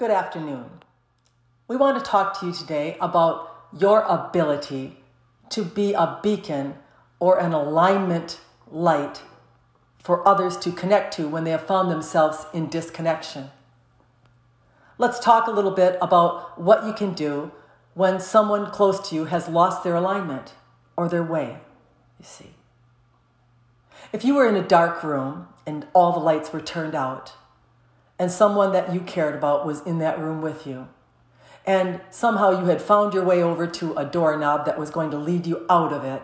Good afternoon. We want to talk to you today about your ability to be a beacon or an alignment light for others to connect to when they have found themselves in disconnection. Let's talk a little bit about what you can do when someone close to you has lost their alignment or their way, you see. If you were in a dark room and all the lights were turned out, and someone that you cared about was in that room with you, and somehow you had found your way over to a doorknob that was going to lead you out of it,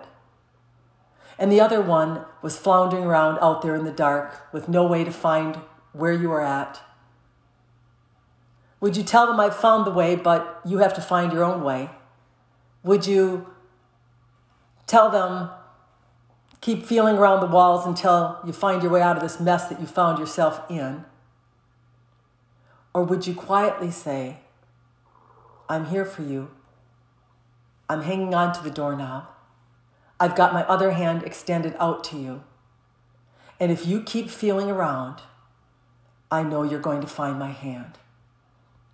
and the other one was floundering around out there in the dark with no way to find where you were at. Would you tell them I've found the way, but you have to find your own way? Would you tell them keep feeling around the walls until you find your way out of this mess that you found yourself in? Or would you quietly say, I'm here for you. I'm hanging on to the doorknob. I've got my other hand extended out to you. And if you keep feeling around, I know you're going to find my hand.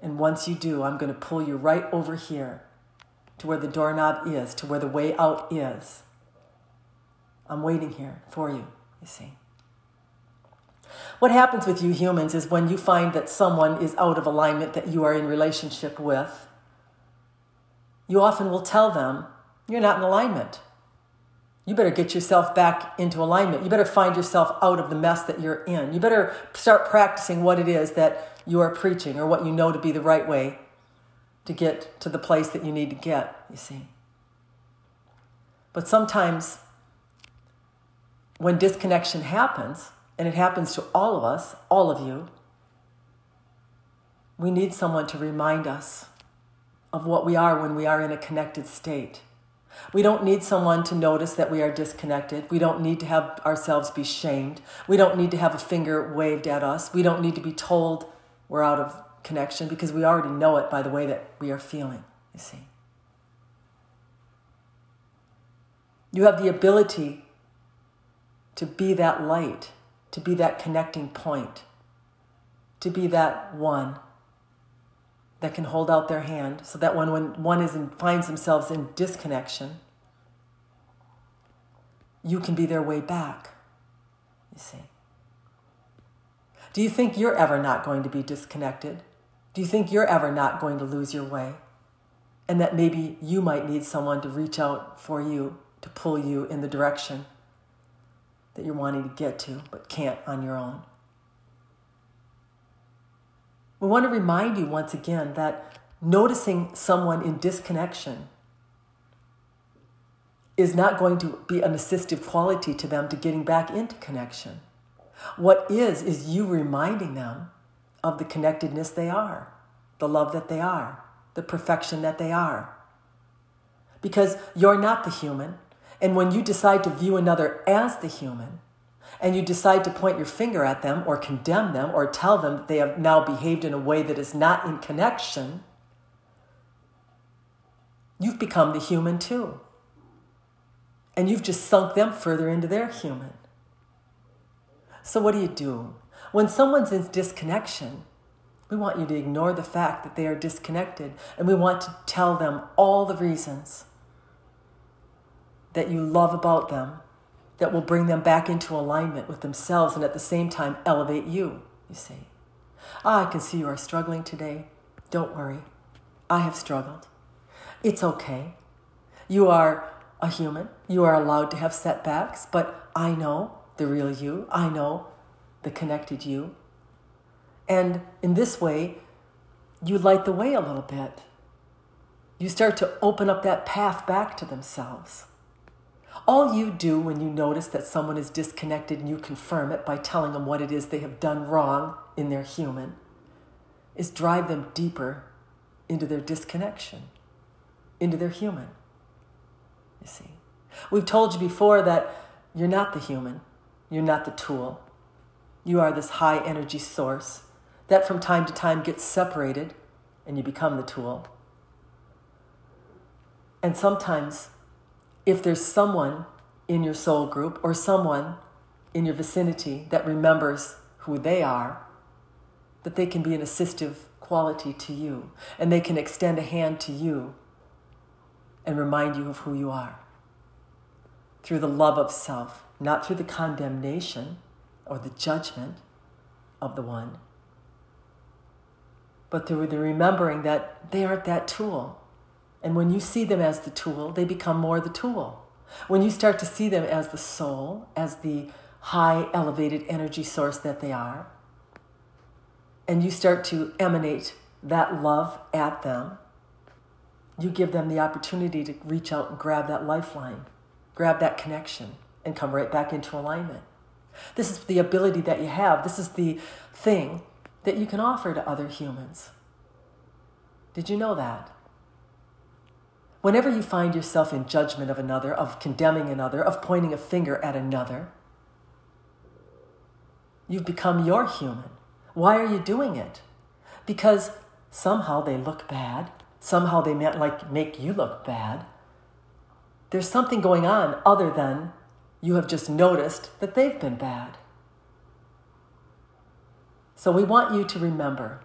And once you do, I'm going to pull you right over here to where the doorknob is, to where the way out is. I'm waiting here for you, you see. What happens with you humans is when you find that someone is out of alignment that you are in relationship with, you often will tell them, You're not in alignment. You better get yourself back into alignment. You better find yourself out of the mess that you're in. You better start practicing what it is that you are preaching or what you know to be the right way to get to the place that you need to get, you see. But sometimes when disconnection happens, and it happens to all of us, all of you, we need someone to remind us of what we are when we are in a connected state. We don't need someone to notice that we are disconnected. We don't need to have ourselves be shamed. We don't need to have a finger waved at us. We don't need to be told we're out of connection because we already know it by the way that we are feeling, you see. You have the ability to be that light, to be that connecting point, to be that one that can hold out their hand so that when, when one is in, finds themselves in disconnection, you can be their way back. You see. Do you think you're ever not going to be disconnected? Do you think you're ever not going to lose your way? And that maybe you might need someone to reach out for you, to pull you in the direction that you're wanting to get to, but can't on your own. We want to remind you once again that noticing someone in disconnection is not going to be an assistive quality to them to getting back into connection. What is, is you reminding them of the connectedness they are, the love that they are, the perfection that they are. Because you're not the human. And when you decide to view another as the human, and you decide to point your finger at them or condemn them or tell them that they have now behaved in a way that is not in connection, you've become the human too. And you've just sunk them further into their human. So, what do you do? When someone's in disconnection, we want you to ignore the fact that they are disconnected and we want to tell them all the reasons that you love about them that will bring them back into alignment with themselves and at the same time elevate you, you see. Ah, I can see you are struggling today. Don't worry. I have struggled. It's okay. You are a human. You are allowed to have setbacks, but I know the real you. I know the connected you. And in this way, you light the way a little bit. You start to open up that path back to themselves. All you do when you notice that someone is disconnected and you confirm it by telling them what it is they have done wrong in their human is drive them deeper into their disconnection, into their human. You see, we've told you before that you're not the human, you're not the tool. You are this high energy source that from time to time gets separated and you become the tool. And sometimes if there's someone in your soul group or someone in your vicinity that remembers who they are, that they can be an assistive quality to you, and they can extend a hand to you and remind you of who you are through the love of self, not through the condemnation or the judgment of the one, but through the remembering that they aren't that tool. And when you see them as the tool, they become more the tool. When you start to see them as the soul, as the high elevated energy source that they are, and you start to emanate that love at them, you give them the opportunity to reach out and grab that lifeline, grab that connection, and come right back into alignment. This is the ability that you have. This is the thing that you can offer to other humans. Did you know that? Whenever you find yourself in judgment of another, of condemning another, of pointing a finger at another, you've become your human. Why are you doing it? Because somehow they look bad, somehow they might like make you look bad. There's something going on other than you have just noticed that they've been bad. So we want you to remember